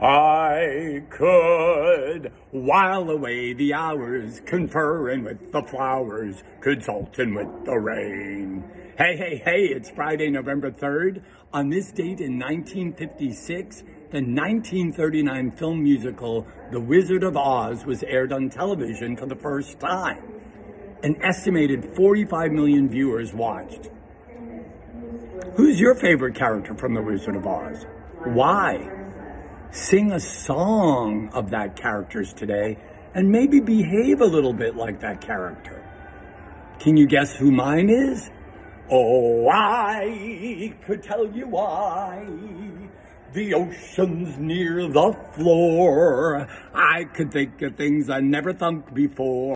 I could while away the hours, conferring with the flowers, consulting with the rain. Hey, hey, hey, it's Friday, November 3rd. On this date in 1956, the 1939 film musical The Wizard of Oz was aired on television for the first time. An estimated 45 million viewers watched. Who's your favorite character from The Wizard of Oz? Why? Sing a song of that character's today and maybe behave a little bit like that character. Can you guess who mine is? Oh, I could tell you why. The ocean's near the floor. I could think of things I never thunk before.